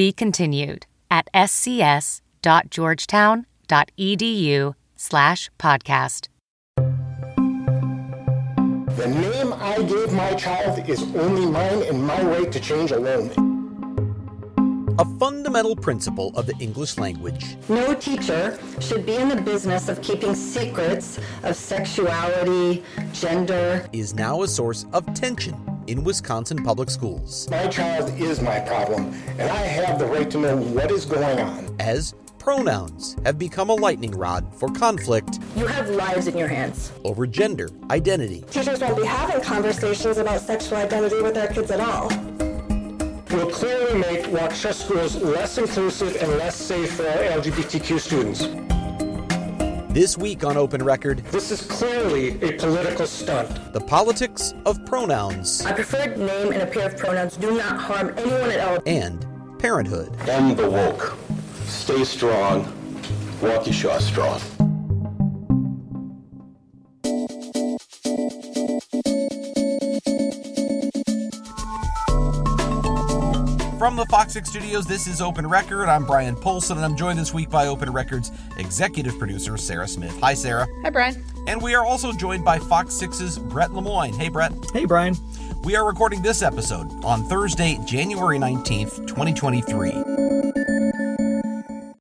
Be continued at scs.georgetown.edu slash podcast. The name I gave my child is only mine and my right to change alone. A fundamental principle of the English language No teacher should be in the business of keeping secrets of sexuality, gender. is now a source of tension in Wisconsin public schools My child is my problem, and I have the right to know what is going on. as pronouns have become a lightning rod for conflict You have lives in your hands. over gender identity. teachers won't be having conversations about sexual identity with their kids at all. Will clearly make Waukesha schools less inclusive and less safe for our LGBTQ students. This week on Open Record, This is clearly a political stunt. the politics of pronouns A preferred name and a pair of pronouns do not harm anyone at all. and parenthood. End the woke. Stay strong. Waukesha strong. From the Fox 6 studios, this is Open Record. I'm Bryan Polzin, and I'm joined this week by Open Record's executive producer, Sarah Smith. Hi, Sarah. Hi, Brian. And we are also joined by Fox 6's Brett Lemoyne. Hey, Brett. Hey, Brian. We are recording this episode on Thursday, January 19th, 2023.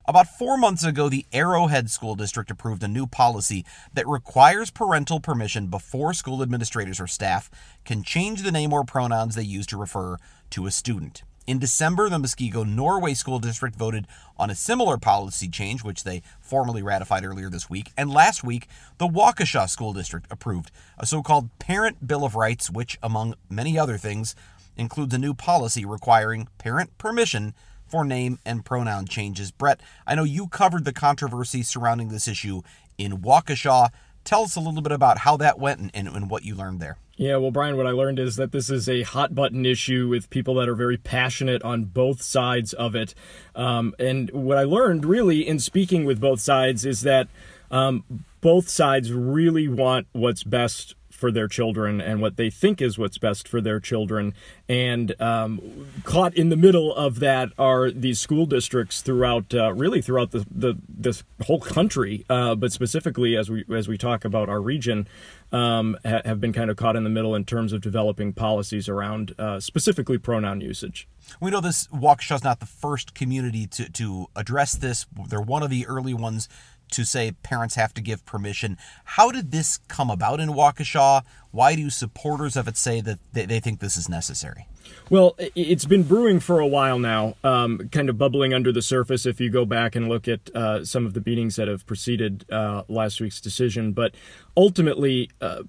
About four months ago, the Arrowhead School District approved a new policy that requires parental permission before school administrators or staff can change the name or pronouns they use to refer to a student. In December, the Muskego Norway School District voted on a similar policy change, which they formally ratified earlier this week. And last week, the Waukesha School District approved a so called Parent Bill of Rights, which, among many other things, includes a new policy requiring parent permission for name and pronoun changes. Brett, I know you covered the controversy surrounding this issue in Waukesha. Tell us a little bit about how that went and, and, and what you learned there. Yeah, well, Brian, what I learned is that this is a hot button issue with people that are very passionate on both sides of it. Um, and what I learned really in speaking with both sides is that um, both sides really want what's best for their children and what they think is what's best for their children. And um, caught in the middle of that are these school districts throughout, uh, really throughout the, the this whole country, uh, but specifically as we as we talk about our region, um, ha- have been kind of caught in the middle in terms of developing policies around uh, specifically pronoun usage. We know this Waukesha's not the first community to, to address this. They're one of the early ones to say parents have to give permission. How did this come about in Waukesha? Why do supporters of it say that they, think this is necessary? Well, it's been brewing for a while now, um, kind of bubbling under the surface if you go back and look at uh, some of the meetings that have preceded uh, last week's decision. But ultimately, uh,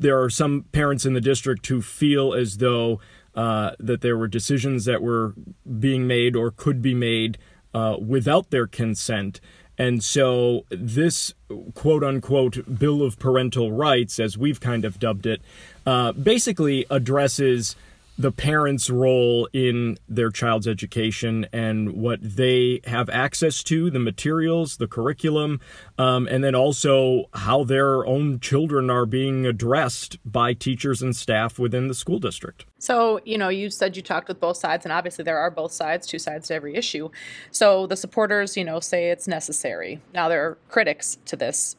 there are some parents in the district who feel as though uh, that there were decisions that were being made or could be made uh, without their consent. And so, this quote unquote Bill of Parental Rights, as we've kind of dubbed it, uh, basically addresses the parents' role in their child's education and what they have access to, the materials, the curriculum, um, and then also how their own children are being addressed by teachers and staff within the school district. So, you know, you said you talked with both sides, and obviously there are both sides, two sides to every issue. So the supporters, you know, say it's necessary. Now there are critics to this,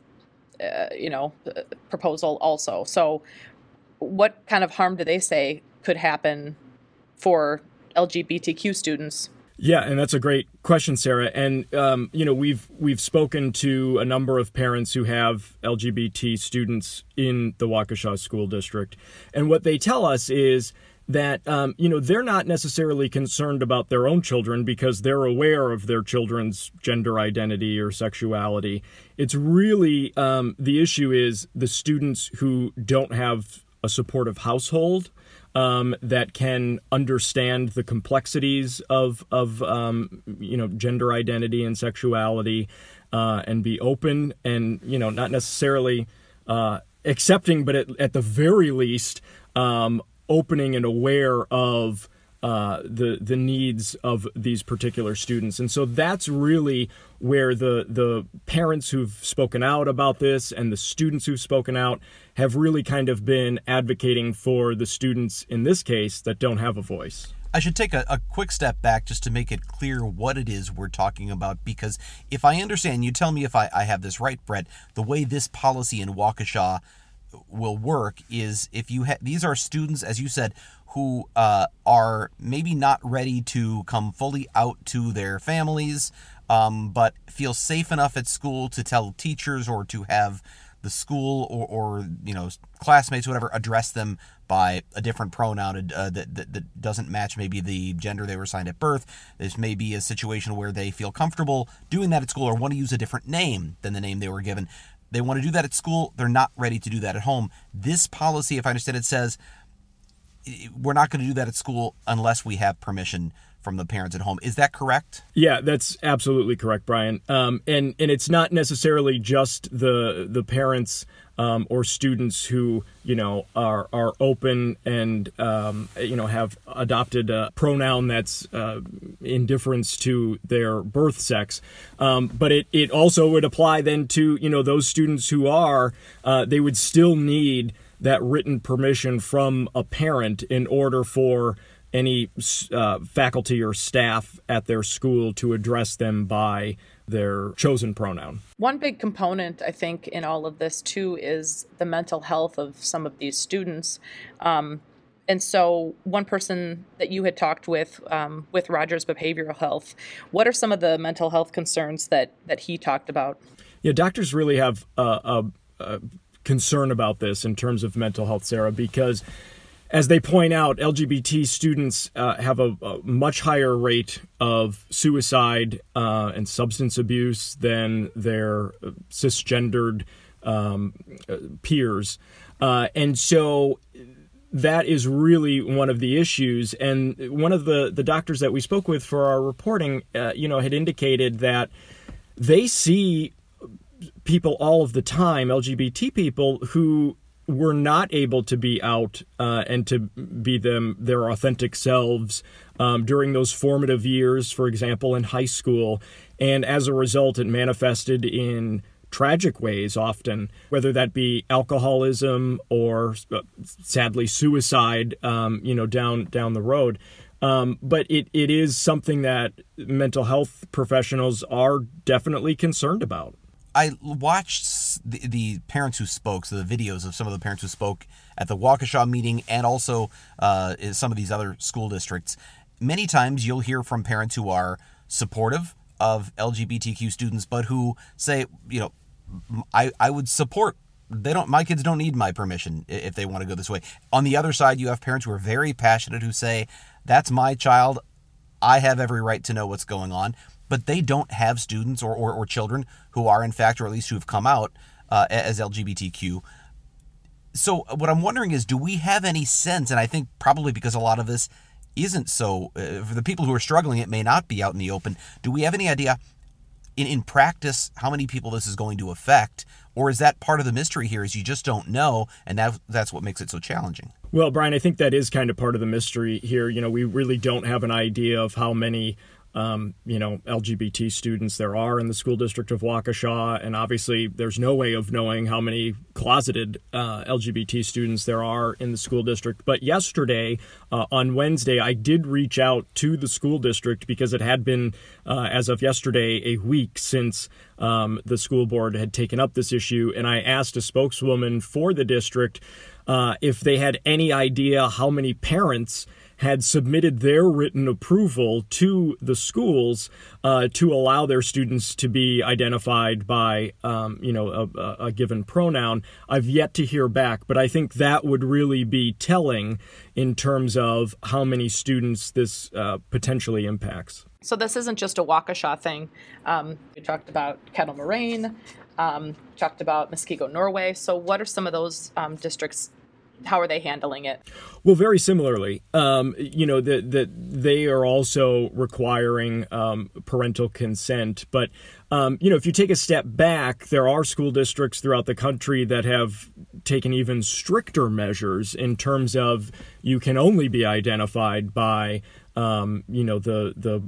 uh, you know, uh, proposal also. So, what kind of harm do they say could happen for LGBTQ students? Yeah, and that's a great question, Sarah. And um, you know, we've we've spoken to a number of parents who have LGBT students in the Waukesha School District, and what they tell us is that um, you know they're not necessarily concerned about their own children because they're aware of their children's gender identity or sexuality. It's really um, the issue is the students who don't have a supportive household um, that can understand the complexities of of um, you know gender identity and sexuality, uh, and be open and you know not necessarily uh, accepting, but at, at the very least um, opening and aware of uh, the the needs of these particular students, and so that's really where the the parents who've spoken out about this and the students who've spoken out have really kind of been advocating for the students in this case that don't have a voice. I should take a, a, quick step back just to make it clear what it is we're talking about. Because if I understand, you tell me if I, I have this right, Brett, the way this policy in Waukesha will work is if you have these are students, as you said, who uh, are maybe not ready to come fully out to their families, um, but feel safe enough at school to tell teachers or to have the school or, or you know classmates whatever address them by a different pronoun uh, that, that, that doesn't match maybe the gender they were assigned at birth. This may be a situation where they feel comfortable doing that at school or want to use a different name than the name they were given. They want to do that at school they're not ready to do that at home. This policy if i understand it says we're not going to do that at school unless we have permission from the parents at home. Is that correct? Yeah, that's absolutely correct, Brian. Um, and and it's not necessarily just the the parents um, or students who you know are are open and um, you know have adopted a pronoun that's uh, indifference to their birth sex, um, but it it also would apply then to you know those students who are uh, they would still need that written permission from a parent in order for any uh, faculty or staff at their school to address them by their chosen pronoun. One big component, I think, in all of this too is the mental health of some of these students. Um, and so, one person that you had talked with, um, with Rogers Behavioral Health, what are some of the mental health concerns that that he talked about? Yeah, doctors really have a, a, a concern about this in terms of mental health, Sarah, because as they point out, LGBT students uh, have a, a, much higher rate of suicide uh, and substance abuse than their cisgendered um, peers. Uh, and so that is really one of the issues. And one of the, the doctors that we spoke with for our reporting, uh, you know, had indicated that they see people all of the time, LGBT people, who were not able to be out uh, and to be them their authentic selves um, during those formative years, for example, in high school, and as a result, it manifested in tragic ways often, whether that be alcoholism or uh, sadly suicide, um, you know, down down the road. Um, but it, it is something that mental health professionals are definitely concerned about. I watched the, the, parents who spoke, so the videos of some of the parents who spoke at the Waukesha meeting and also uh, some of these other school districts. Many times you'll hear from parents who are supportive of LGBTQ students, but who say, you know, I, I would support they don't my kids don't need my permission if they want to go this way. On the other side you have parents who are very passionate who say that's my child. I have every right to know what's going on but they don't have students or, or, or children who are, in fact, or at least who have come out uh, as LGBTQ. So, what I'm wondering is do we have any sense, and I think probably because a lot of this isn't so, uh, for the people who are struggling, it may not be out in the open. Do we have any idea in, in practice how many people this is going to affect? Or is that part of the mystery here is you just don't know, and that, that's what makes it so challenging? Well, Brian, I think that is kind of part of the mystery here. You know, we really don't have an idea of how many um, you know, LGBT students there are in the school district of Waukesha, and obviously there's no way of knowing how many closeted uh, LGBT students there are in the school district. But yesterday, uh, on Wednesday, I did reach out to the school district because it had been, uh, as of yesterday, a week since um, the school board had taken up this issue, and I asked a spokeswoman for the district uh, if they had any idea how many parents had submitted their written approval to the schools uh, to allow their students to be identified by, um, you know, a, a, given pronoun. I've yet to hear back, but I think that would really be telling in terms of how many students this uh, potentially impacts. So this isn't just a Waukesha thing. Um, we talked about Kettle Moraine, um, talked about Muskego, Norway. So what are some of those um, districts how are they handling it? Well, very similarly, um, you know that that they are also requiring um, parental consent. But um, you know, if you take a step back, there are school districts throughout the country that have taken even stricter measures in terms of you can only be identified by um, you know the the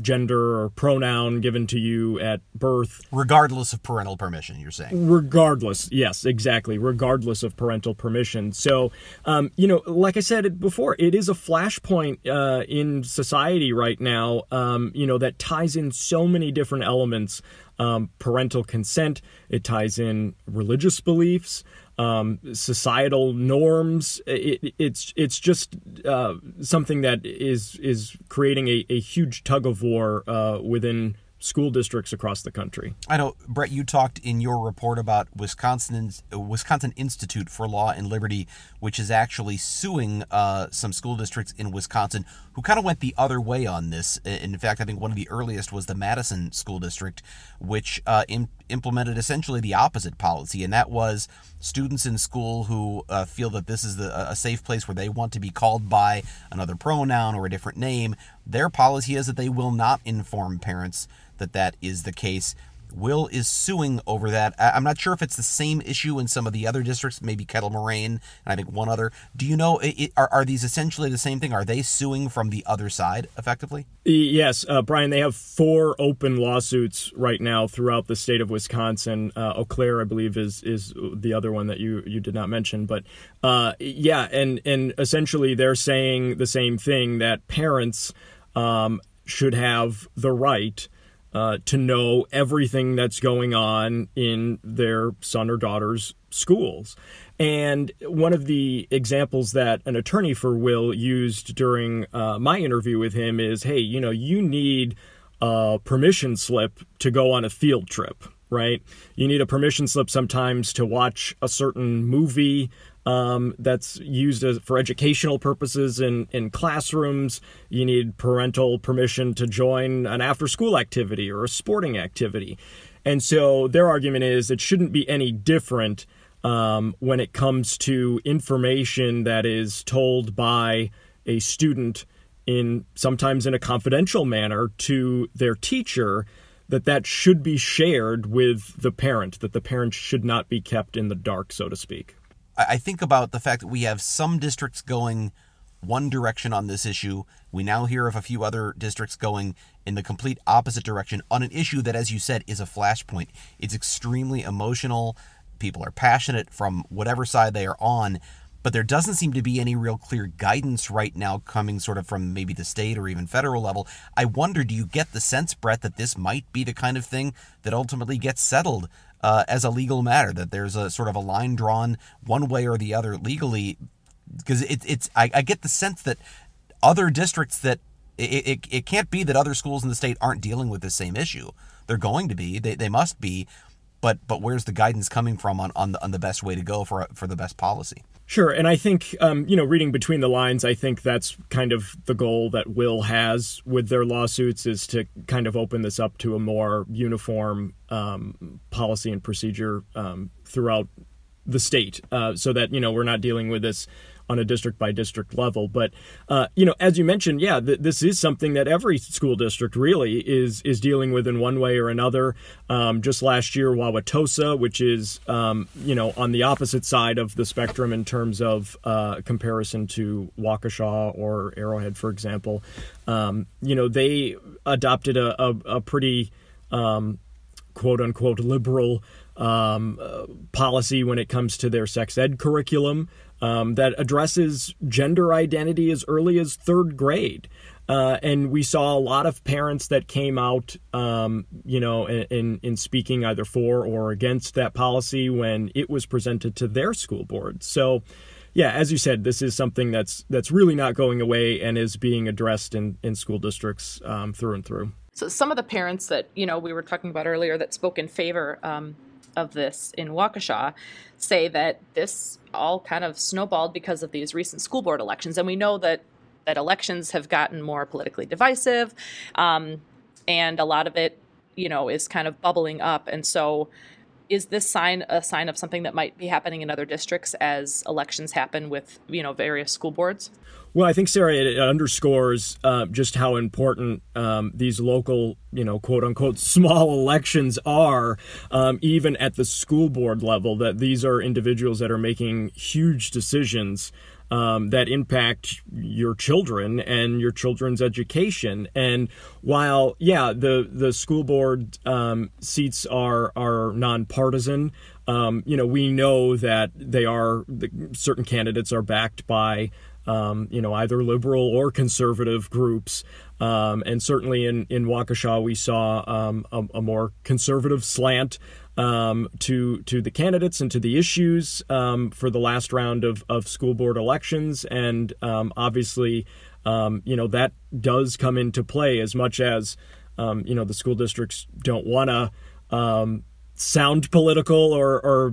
gender or pronoun given to you at birth, regardless of parental permission. You're saying, regardless, yes, exactly, regardless of parental permission. So, um, you know, like I said before, it is a flashpoint uh, in society right now. Um, you know that ties in so many different elements. Um, parental consent. It ties in religious beliefs um, societal norms. It, it's it's just uh, something that is is creating a, a huge tug of war uh, within school districts across the country. I know, Brett. You talked in your report about Wisconsin's Wisconsin Institute for Law and Liberty, which is actually suing uh, some school districts in Wisconsin who kind of went the other way on this. In fact, I think one of the earliest was the Madison School District, which uh, implemented essentially the opposite policy, and that was students in school who uh, feel that this is the, a safe place where they want to be called by another pronoun or a different name. Their policy is that they will not inform parents that that is the case. Will is suing over that. I'm not sure if it's the same issue in some of the other districts, maybe Kettle Moraine, and I think one other. Do you know, it, are, are these essentially the same thing? Are they suing from the other side effectively? Yes, uh, Brian, they have four open lawsuits right now throughout the state of Wisconsin. Uh, Eau Claire, I believe, is is the other one that you, you did not mention. But uh, yeah, and, and essentially they're saying the same thing that parents um, should have the right uh, to know everything that's going on in their son or daughter's schools. And one of the examples that an attorney for Will used during uh, my interview with him is hey, you know, you need a permission slip to go on a field trip, right? You need a permission slip sometimes to watch a certain movie um, that's used as, for educational purposes in, in classrooms. You need parental permission to join an after school activity or a sporting activity. And so their argument is it shouldn't be any different um, when it comes to information that is told by a student in sometimes in a confidential manner to their teacher that that should be shared with the parent that the parent should not be kept in the dark so to speak I think about the fact that we have some districts going one direction on this issue. We now hear of a few other districts going in the complete opposite direction on an issue that, as you said, is a flashpoint. It's extremely emotional. People are passionate from whatever side they are on, but there doesn't seem to be any real clear guidance right now coming sort of from maybe the state or even federal level. I wonder, do you get the sense, Brett, that this might be the kind of thing that ultimately gets settled uh, as a legal matter, that there's a sort of a line drawn one way or the other legally. Because it, it's, I, I get the sense that other districts that it, it, it can't be that other schools in the state aren't dealing with the same issue. They're going to be, they, they must be, but but where's the guidance coming from on, on the on the best way to go for for the best policy? Sure, and I think um, you know, reading between the lines, I think that's kind of the goal that Will has with their lawsuits is to kind of open this up to a more uniform um, policy and procedure um, throughout the state, uh, so that you know we're not dealing with this on a district by district level. But uh, you know, as you mentioned, yeah, th- this is something that every school district really is is dealing with in one way or another. Um, just last year, Wauwatosa, which is um, you know on the opposite side of the spectrum in terms of uh, comparison to Waukesha or Arrowhead, for example, um, you know they adopted a, a, a pretty um, quote unquote liberal um, uh, policy when it comes to their sex ed curriculum um, that addresses gender identity as early as third grade. Uh, and we saw a lot of parents that came out, um, you know, in, in speaking either for or against that policy when it was presented to their school board. So, yeah, as you said, this is something that's that's really not going away and is being addressed in in school districts um, through and through. So some of the parents that you know we were talking about earlier that spoke in favor um, of this in Waukesha say that this all kind of snowballed because of these recent school board elections, and we know that that elections have gotten more politically divisive, um, and a lot of it, you know, is kind of bubbling up, and so is this sign a sign of something that might be happening in other districts as elections happen with you know various school boards? Well, I think Sarah it underscores uh, just how important um, these local, you know, quote unquote small elections are, um, even at the school board level. That these are individuals that are making huge decisions um, that impact your children and your children's education. And while, yeah, the the school board um, seats are are nonpartisan, um, you know, we know that they are the, certain candidates are backed by. Um, you know, either liberal or conservative groups. Um, and certainly in, in Waukesha, we saw um, a, a, more conservative slant um, to to the candidates and to the issues um, for the last round of, of school board elections, and um, obviously, um, you know that does come into play as much as um, you know the school districts don't want to um, sound political or, or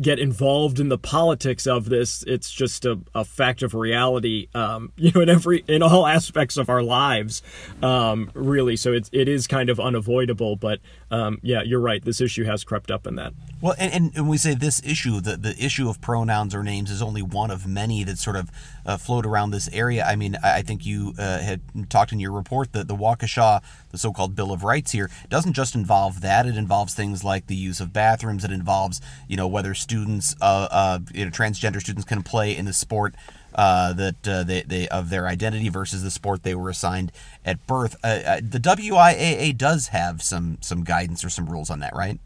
get involved in the politics of this. It's just a, a fact of reality, um, you know, in every in all aspects of our lives, um, really. So it, it is kind of unavoidable. But um, yeah, you're right. This issue has crept up in that. Well, and, and, and we say this issue, the, the issue of pronouns or names is only one of many that sort of uh, float around this area. I mean, I, I think you uh, had talked in your report that the Waukesha, the so-called Bill of Rights here, doesn't just involve that. It involves things like the use of bathrooms. It involves, you know, whether students, uh, uh, you know, transgender students can play in the sport uh, that uh, they, they of their identity versus the sport they were assigned at birth. Uh, uh the WIAA does have some some guidance or some rules on that, right?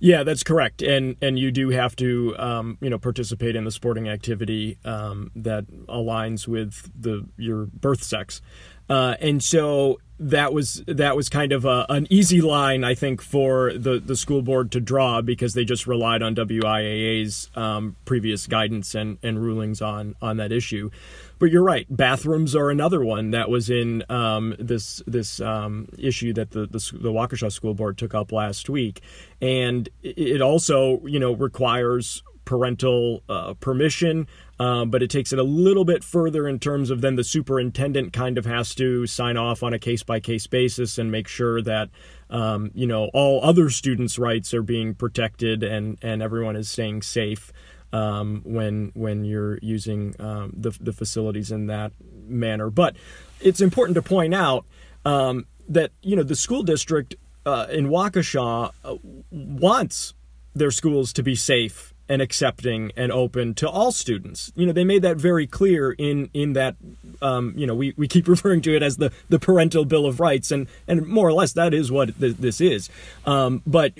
Yeah, that's correct, and and you do have to um, you know participate in the sporting activity um, that aligns with the your birth sex. Uh, and so that was that was kind of a, an easy line, I think, for the, the school board to draw because they just relied on WIAA's um, previous guidance and, and rulings on on that issue. But you're right, bathrooms are another one that was in um, this this um, issue that the, the the Waukesha School Board took up last week, and it also you know requires parental uh, permission, uh, but it takes it a little bit further in terms of then the superintendent kind of has to sign off on a case by case basis and make sure that um, you know all other students' rights are being protected and and everyone is staying safe. Um, when when you're using um, the, the facilities in that manner, but it's important to point out um, that you know the school district uh, in Waukesha uh, wants their schools to be safe and accepting and open to all students. You know, they made that very clear in in that. Um, you know, we, we keep referring to it as the, the parental bill of rights, and, and more or less that is what th- this is. Um, but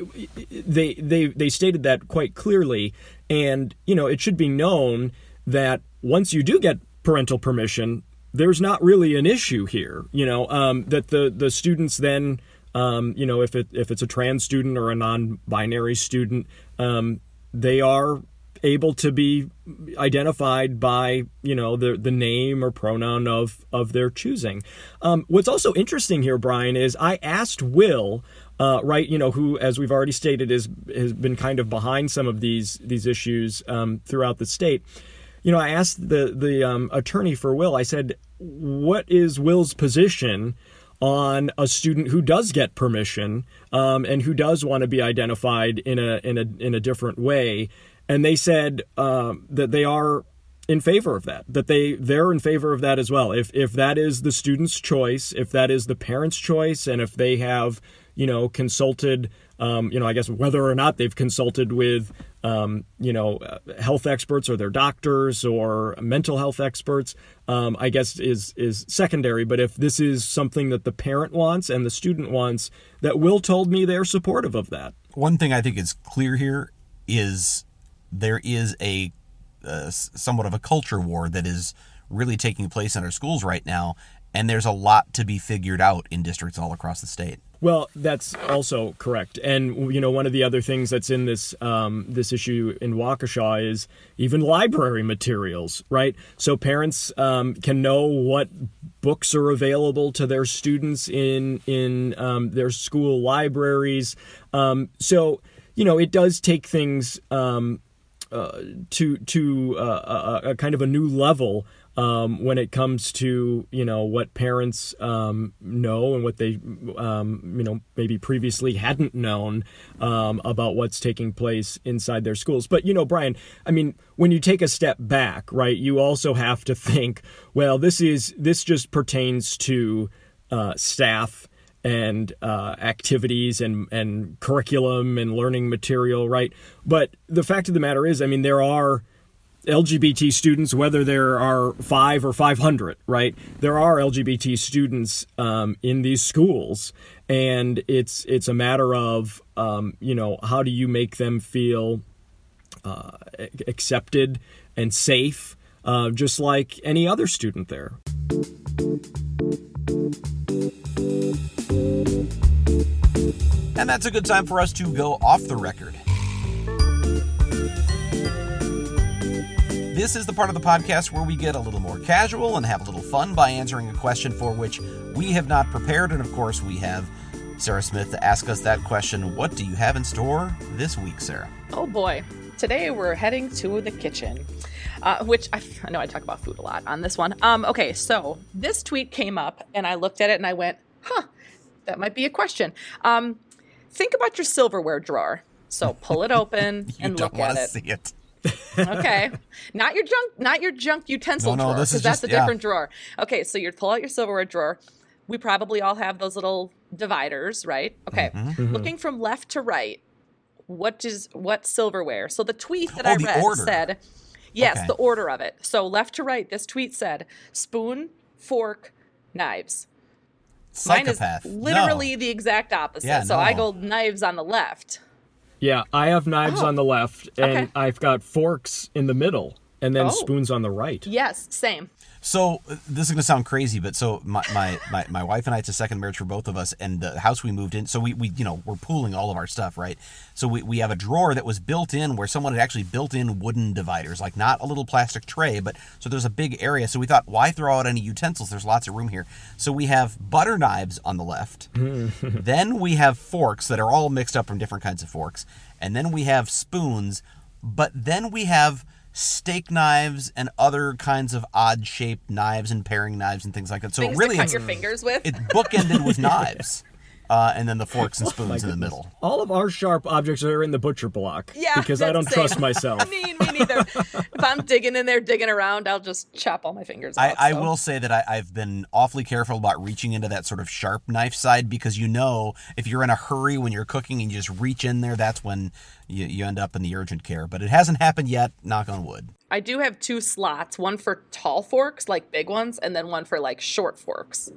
they they they stated that quite clearly, and you know, it should be known that once you do get parental permission, there's not really an issue here. You know, um, that the the students then. Um, you know, if it if it's a trans student or a non-binary student, um, they are able to be identified by you know the the name or pronoun of of their choosing. Um, what's also interesting here, Brian, is I asked Will. Uh, right, you know, who, as we've already stated, is has been kind of behind some of these these issues um, throughout the state. You know, I asked the the um, attorney for Will. I said, "What is Will's position on a student who does get permission um, and who does want to be identified in a in a in a different way. And they said uh, that they are in favor of that. That they they're in favor of that as well. If if that is the student's choice, if that is the parent's choice, and if they have you know consulted um, you know, I guess whether or not they've consulted with, um, you know, uh, health experts or their doctors or mental health experts, um, I guess is is secondary. But if this is something that the parent wants and the student wants, that Will told me they're supportive of that. One thing I think is clear here is there is a uh, somewhat of a culture war that is really taking place in our schools right now, and there's a lot to be figured out in districts all across the state. Well, that's also correct, and you know one of the other things that's in this um, this issue in Waukesha is even library materials, right? So parents um, can know what books are available to their students in in um, their school libraries. Um, so you know it does take things um, uh, to to uh, a, a, kind of a new level um, when it comes to you know what parents um, know and what they um, you know maybe previously hadn't known um, about what's taking place inside their schools. But you know, Brian, I mean, when you take a step back, right, you also have to think, well, this is this just pertains to uh, staff and uh, activities and and curriculum and learning material, right? But the fact of the matter is, I mean, there are LGBT students, whether there are five or 500, right? There are LGBT students um, in these schools, and it's it's a matter of um, you know how do you make them feel uh, accepted and safe, uh, just like any other student there. And that's a good time for us to go off the record. This is the part of the podcast where we get a little more casual and have a little fun by answering a question for which we have not prepared. And of course, we have Sarah Smith to ask us that question. What do you have in store this week, Sarah? Oh boy. Today we're heading to the kitchen, uh, which I, I, know I talk about food a lot on this one. Um, okay, so this tweet came up and I looked at it and I went, huh, that might be a question. Um, think about your silverware drawer. So pull it open and look at it. See it okay, not your junk, not your junk utensil no, no, drawer, because that's a different yeah. drawer. Okay, so you pull out your silverware drawer. We probably all have those little dividers, right? Okay, mm-hmm. mm-hmm. looking from left to right, what is what silverware? So the tweet that oh, I read order. said, yes, okay. the order of it. So left to right, this tweet said spoon, fork, knives. Psychopath. Mine is literally no. the exact opposite. Yeah, so no. I go knives on the left. Yeah, I have knives oh. on the left, and okay. I've got forks in the middle, and then oh. spoons on the right. Yes, same. So this is going to sound crazy, but so my, my, my, my, wife and I, it's a second marriage for both of us, and the house we moved in, so we, we you know we're pooling all of our stuff, right? So we, we have a drawer that was built in where someone had actually built in wooden dividers, like not a little plastic tray, but so there's a big area. So we thought, why throw out any utensils? There's lots of room here. So we have butter knives on the left, then we have forks that are all mixed up from different kinds of forks, and then we have spoons, but then we have steak knives and other kinds of odd shaped knives and paring knives and things like that. So things really, to cut your fingers with. It's bookended with knives. Uh, and then the forks and spoons oh in the middle. All of our sharp objects are in the butcher block. Yeah, because I don't same. trust myself. me, me neither. if I'm digging in there, digging around, I'll just chop all my fingers I, off. I so. will say that I, have been awfully careful about reaching into that sort of sharp knife side because you know if you're in a hurry when you're cooking and you just reach in there, that's when you, you end up in the urgent care. But it hasn't happened yet. Knock on wood. I do have two slots, one for tall forks, like big ones, and then one for like short forks.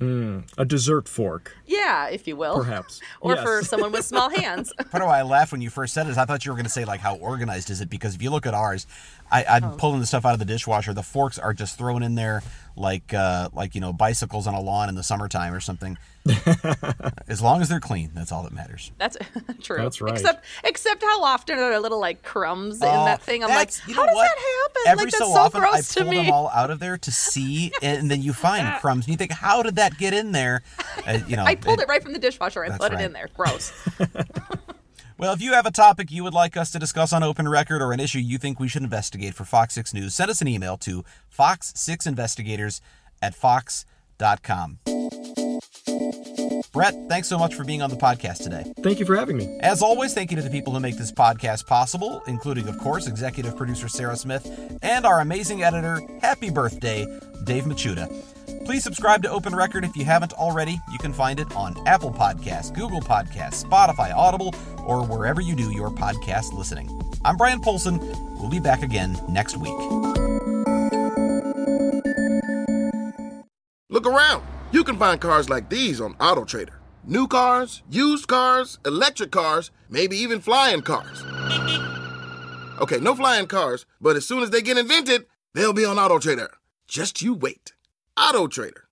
Mm, a dessert fork. Yeah, if you will. Perhaps. or yes. for someone with small hands. Part of why I laughed when you first said it is I thought you were going to say, like, how organized is it? Because if you look at ours, I, I'm oh. pulling the stuff out of the dishwasher. The forks are just thrown in there like, uh, like you know, bicycles on a lawn in the summertime or something. as long as they're clean, that's all that matters. That's true. That's right. Except, except how often are there little like crumbs in Oh, that thing? I'm like, that's- you how know does what? that happen? Every like that's so, so, often, I gross to pull me. them all out of there to see, and then you find crumbs, and you think, "How did that get in there?" Uh, you know, I pulled it, right from the dishwasher and That's put right. it in there. Gross. Well, if you have a topic you would like us to discuss on Open Record or an issue you think we should investigate for Fox 6 News, send us an email to fox6investigators at fox.com. Brett, thanks so much for being on the podcast today. Thank you for having me. As always, thank you to the people who make this podcast possible, including, of course, executive producer Sarah Smith and our amazing editor, happy birthday, Dave Machuda. Please subscribe to Open Record if you haven't already. You can find it on Apple Podcasts, Google Podcasts, Spotify, Audible, or wherever you do your podcast listening. I'm Bryan Polzin. We'll be back again next week. Look around. You can find cars like these on AutoTrader. New cars, used cars, electric cars, maybe even flying cars. Okay, no flying cars, but as soon as they get invented, they'll be on AutoTrader. Just you wait. AutoTrader.